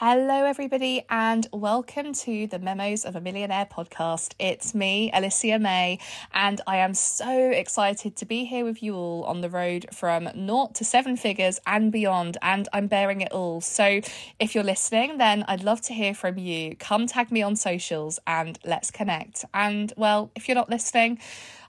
Hello, everybody, and welcome to the Memos of a Millionaire podcast. It's me, Alicia May, and I am so excited to be here with you all on the road from naught to seven figures and beyond, and I'm bearing it all. So, if you're listening, then I'd love to hear from you. Come tag me on socials and let's connect. And, well, if you're not listening,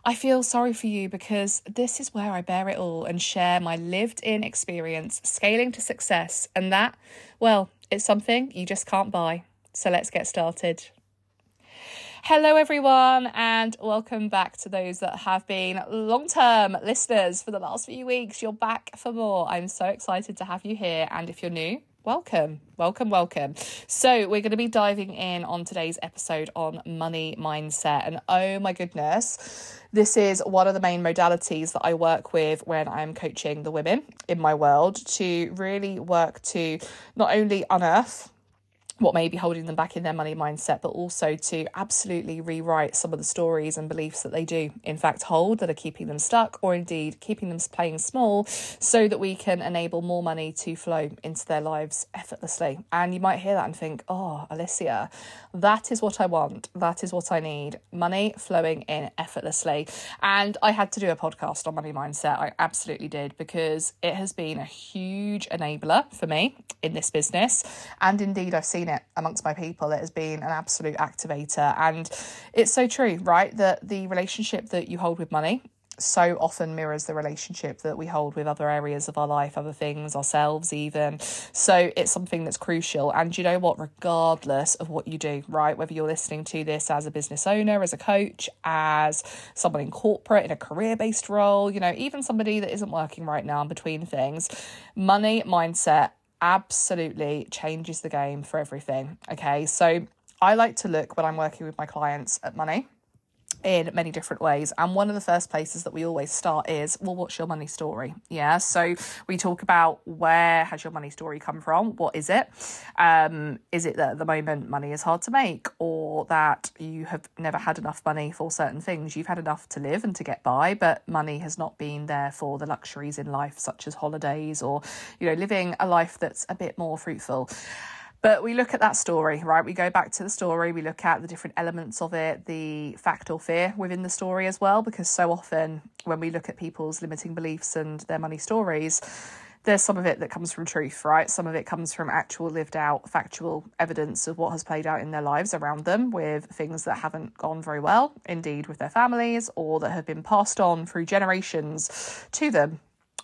I feel sorry for you because this is where I bear it all and share my lived in experience scaling to success. And that, well, it's something you just can't buy. So let's get started. Hello, everyone, and welcome back to those that have been long term listeners for the last few weeks. You're back for more. I'm so excited to have you here. And if you're new, welcome, welcome, welcome. So, we're going to be diving in on today's episode on money mindset. And oh my goodness, this is one of the main modalities that I work with when I'm coaching the women in my world to really work to not only unearth what may be holding them back in their money mindset, but also to absolutely rewrite some of the stories and beliefs that they do, in fact, hold that are keeping them stuck or indeed keeping them playing small so that we can enable more money to flow into their lives effortlessly. And you might hear that and think, oh, Alicia, that is what I want. That is what I need. Money flowing in effortlessly. And I had to do a podcast on money mindset. I absolutely did because it has been a huge enabler for me in this business. And indeed, I've seen it amongst my people. It has been an absolute activator. And it's so true, right? That the relationship that you hold with money so often mirrors the relationship that we hold with other areas of our life, other things, ourselves, even. So it's something that's crucial. And you know what? Regardless of what you do, right? Whether you're listening to this as a business owner, as a coach, as someone in corporate, in a career based role, you know, even somebody that isn't working right now in between things, money mindset absolutely changes the game for everything. Okay, so I like to look when I'm working with my clients at money in many different ways. And one of the first places that we always start is, well, what's your money story? Yeah. So we talk about where has your money story come from? What is it? Um, is it that at the moment money is hard to make, or that you have never had enough money for certain things? You've had enough to live and to get by, but money has not been there for the luxuries in life, such as holidays or, you know, living a life that's a bit more fruitful. But we look at that story, right? We go back to the story, we look at the different elements of it, the fact or fear within the story as well, because so often when we look at people's limiting beliefs and their money stories, there's some of it that comes from truth, right? Some of it comes from actual lived out factual evidence of what has played out in their lives around them with things that haven't gone very well, indeed, with their families, or that have been passed on through generations to them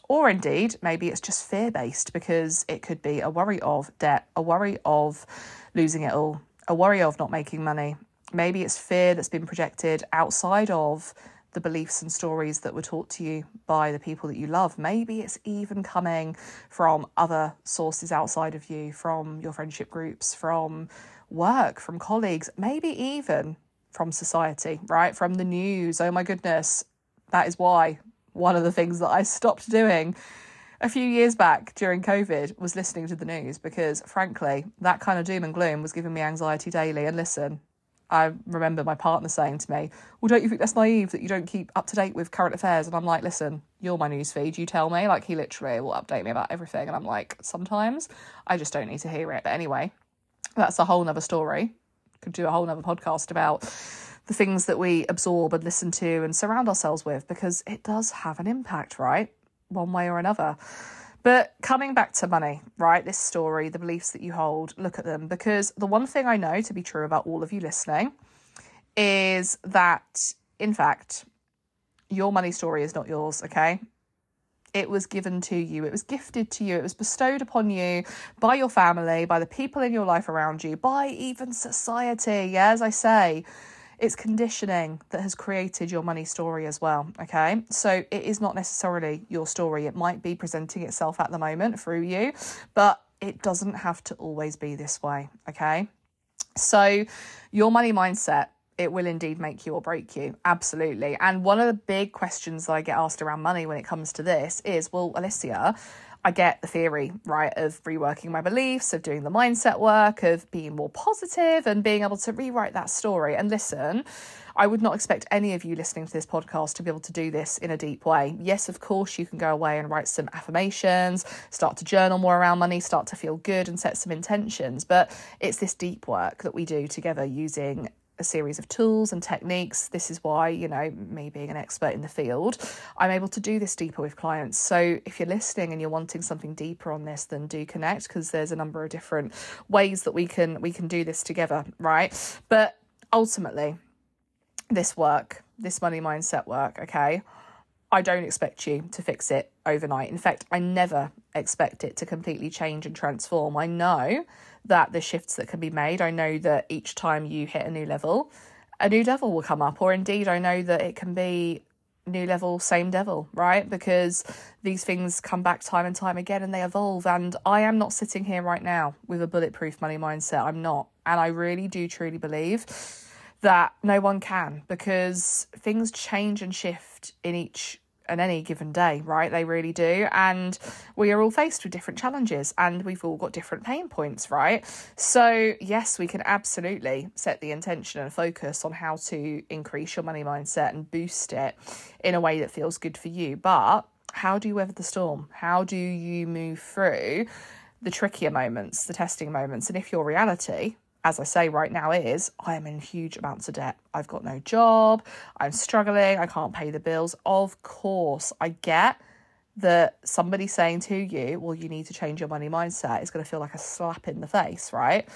or indeed, maybe it's just fear based because it could be a worry of debt, a worry of losing it all, a worry of not making money. Maybe it's fear that's been projected outside of the beliefs and stories that were taught to you by the people that you love. Maybe it's even coming from other sources outside of you, from your friendship groups, from work, from colleagues, maybe even from society, right? From the news. Oh my goodness, that is why one of the things that I stopped doing a few years back during COVID was listening to the news because, frankly, that kind of doom and gloom was giving me anxiety daily. And listen, I remember my partner saying to me, Well, don't you think that's naive that you don't keep up to date with current affairs? And I'm like, Listen, you're my newsfeed. You tell me. Like, he literally will update me about everything. And I'm like, Sometimes I just don't need to hear it. But anyway, that's a whole nother story. Could do a whole nother podcast about the things that we absorb and listen to and surround ourselves with because it does have an impact, right? One way or another. But coming back to money, right? This story, the beliefs that you hold, look at them because the one thing I know to be true about all of you listening is that, in fact, your money story is not yours, okay? It was given to you, it was gifted to you, it was bestowed upon you by your family, by the people in your life around you, by even society. Yeah, as I say, it's conditioning that has created your money story as well. Okay. So it is not necessarily your story. It might be presenting itself at the moment through you, but it doesn't have to always be this way. Okay. So your money mindset it will indeed make you or break you. Absolutely. And one of the big questions that I get asked around money when it comes to this is well, Alicia, I get the theory, right, of reworking my beliefs, of doing the mindset work, of being more positive and being able to rewrite that story. And listen, I would not expect any of you listening to this podcast to be able to do this in a deep way. Yes, of course, you can go away and write some affirmations, start to journal more around money, start to feel good and set some intentions. But it's this deep work that we do together using a series of tools and techniques. This is why, you know, me being an expert in the field, I'm able to do this deeper with clients. So if you're listening and you're wanting something deeper on this, then do connect because there's a number of different ways that we can we can do this together, right? But ultimately, this work, this money mindset work, okay? I don't expect you to fix it overnight. In fact, I never expect it to completely change and transform. I know that the shifts that can be made, I know that each time you hit a new level, a new devil will come up, or indeed, I know that it can be new level, same devil, right? Because these things come back time and time again and they evolve. And I am not sitting here right now with a bulletproof money mindset. I'm not. And I really do truly believe that no one can because things change and shift in each and any given day, right? They really do. And we are all faced with different challenges and we've all got different pain points, right? So, yes, we can absolutely set the intention and focus on how to increase your money mindset and boost it in a way that feels good for you. But how do you weather the storm? How do you move through the trickier moments, the testing moments? And if your reality as I say right now, is I am in huge amounts of debt. I've got no job, I'm struggling, I can't pay the bills. Of course, I get that somebody saying to you, well, you need to change your money mindset is going to feel like a slap in the face, right?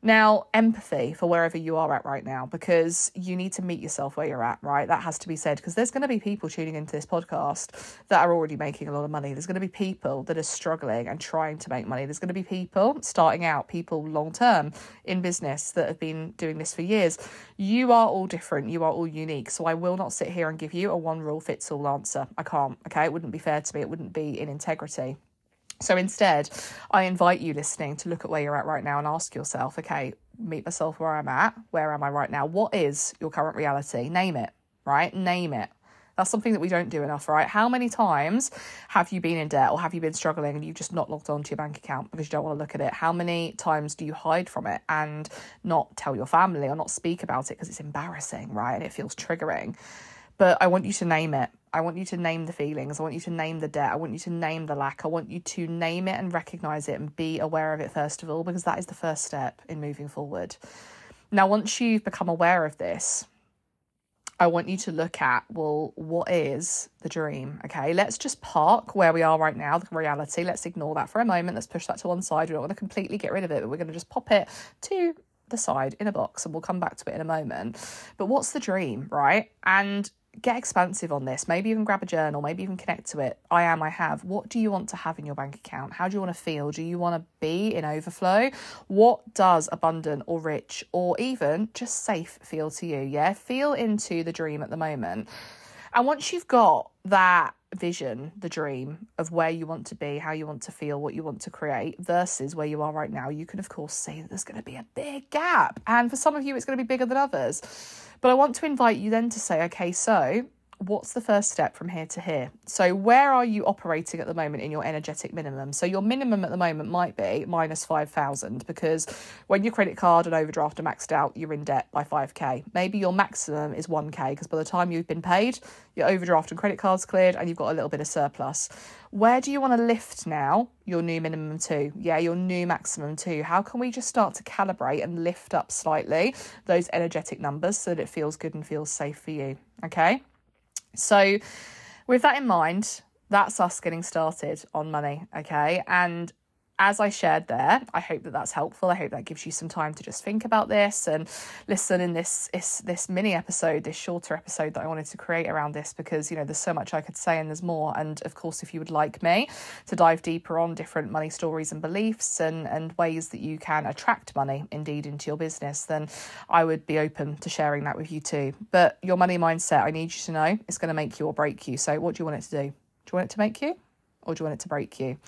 Now, empathy for wherever you are at right now, because you need to meet yourself where you're at, right? That has to be said, because there's going to be people tuning into this podcast that are already making a lot of money. There's going to be people that are struggling and trying to make money. There's going to be people starting out, people long term in business that have been doing this for years. You are all different. You are all unique. So I will not sit here and give you a one rule fits all answer. I can't, okay? It wouldn't be fair to me. It wouldn't be in integrity. So instead, I invite you listening to look at where you're at right now and ask yourself, okay, meet myself where I'm at. Where am I right now? What is your current reality? Name it, right? Name it. That's something that we don't do enough, right? How many times have you been in debt or have you been struggling and you've just not logged onto your bank account because you don't want to look at it? How many times do you hide from it and not tell your family or not speak about it because it's embarrassing, right? And it feels triggering. But I want you to name it. I want you to name the feelings. I want you to name the debt. I want you to name the lack. I want you to name it and recognize it and be aware of it first of all, because that is the first step in moving forward. Now, once you've become aware of this, I want you to look at, well, what is the dream? Okay, let's just park where we are right now, the reality. Let's ignore that for a moment. Let's push that to one side. We don't want to completely get rid of it, but we're going to just pop it to the side in a box and we'll come back to it in a moment. But what's the dream, right? And get expansive on this. Maybe even grab a journal, maybe even connect to it. I am, I have. What do you want to have in your bank account? How do you want to feel? Do you want to be in overflow? What does abundant or rich or even just safe feel to you? Yeah, feel into the dream at the moment. And once you've got that vision, the dream of where you want to be, how you want to feel, what you want to create versus where you are right now, you can, of course, see that there's going to be a big gap. And for some of you, it's going to be bigger than others. But I want to invite you then to say, okay, so what's the first step from here to here? So, where are you operating at the moment in your energetic minimum? So, your minimum at the moment might be minus 5,000 because when your credit card and overdraft are maxed out, you're in debt by 5k. Maybe your maximum is 1k because by the time you've been paid, your overdraft and credit cards cleared and you've got a little bit of surplus. Where do you want to lift now your new minimum to? Yeah, your new maximum to. How can we just start to calibrate and lift up slightly those energetic numbers so that it feels good and feels safe for you? Okay. So, with that in mind, that's us getting started on money, okay? And as I shared there, I hope that that's helpful. I hope that gives you some time to just think about this and listen in this this, this mini episode, this shorter episode that I wanted to create around this because you know there's so much I could say and there's more. And of course, if you would like me to dive deeper on different money stories and beliefs and and ways that you can attract money indeed into your business, then I would be open to sharing that with you too. But your money mindset, I need you to know, it's going to make you or break you. So, what do you want it to do? Do you want it to make you? Or do you want it to break you?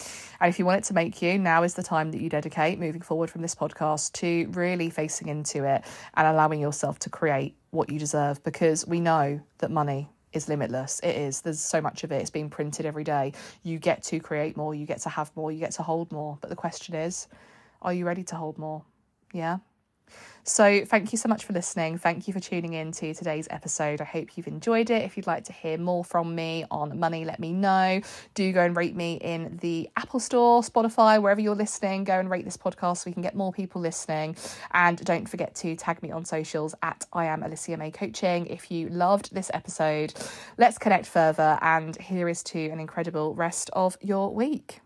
And if you want it to make you, now is the time that you dedicate moving forward from this podcast to really facing into it and allowing yourself to create what you deserve because we know that money is limitless. It is. There's so much of it. It's being printed every day. You get to create more, you get to have more, you get to hold more. But the question is, are you ready to hold more? Yeah. So, thank you so much for listening. Thank you for tuning in to today's episode. I hope you've enjoyed it. If you'd like to hear more from me on money, let me know. Do go and rate me in the Apple Store, Spotify, wherever you're listening. Go and rate this podcast so we can get more people listening. And don't forget to tag me on socials at I am Alicia May Coaching. If you loved this episode, let's connect further. And here is to an incredible rest of your week.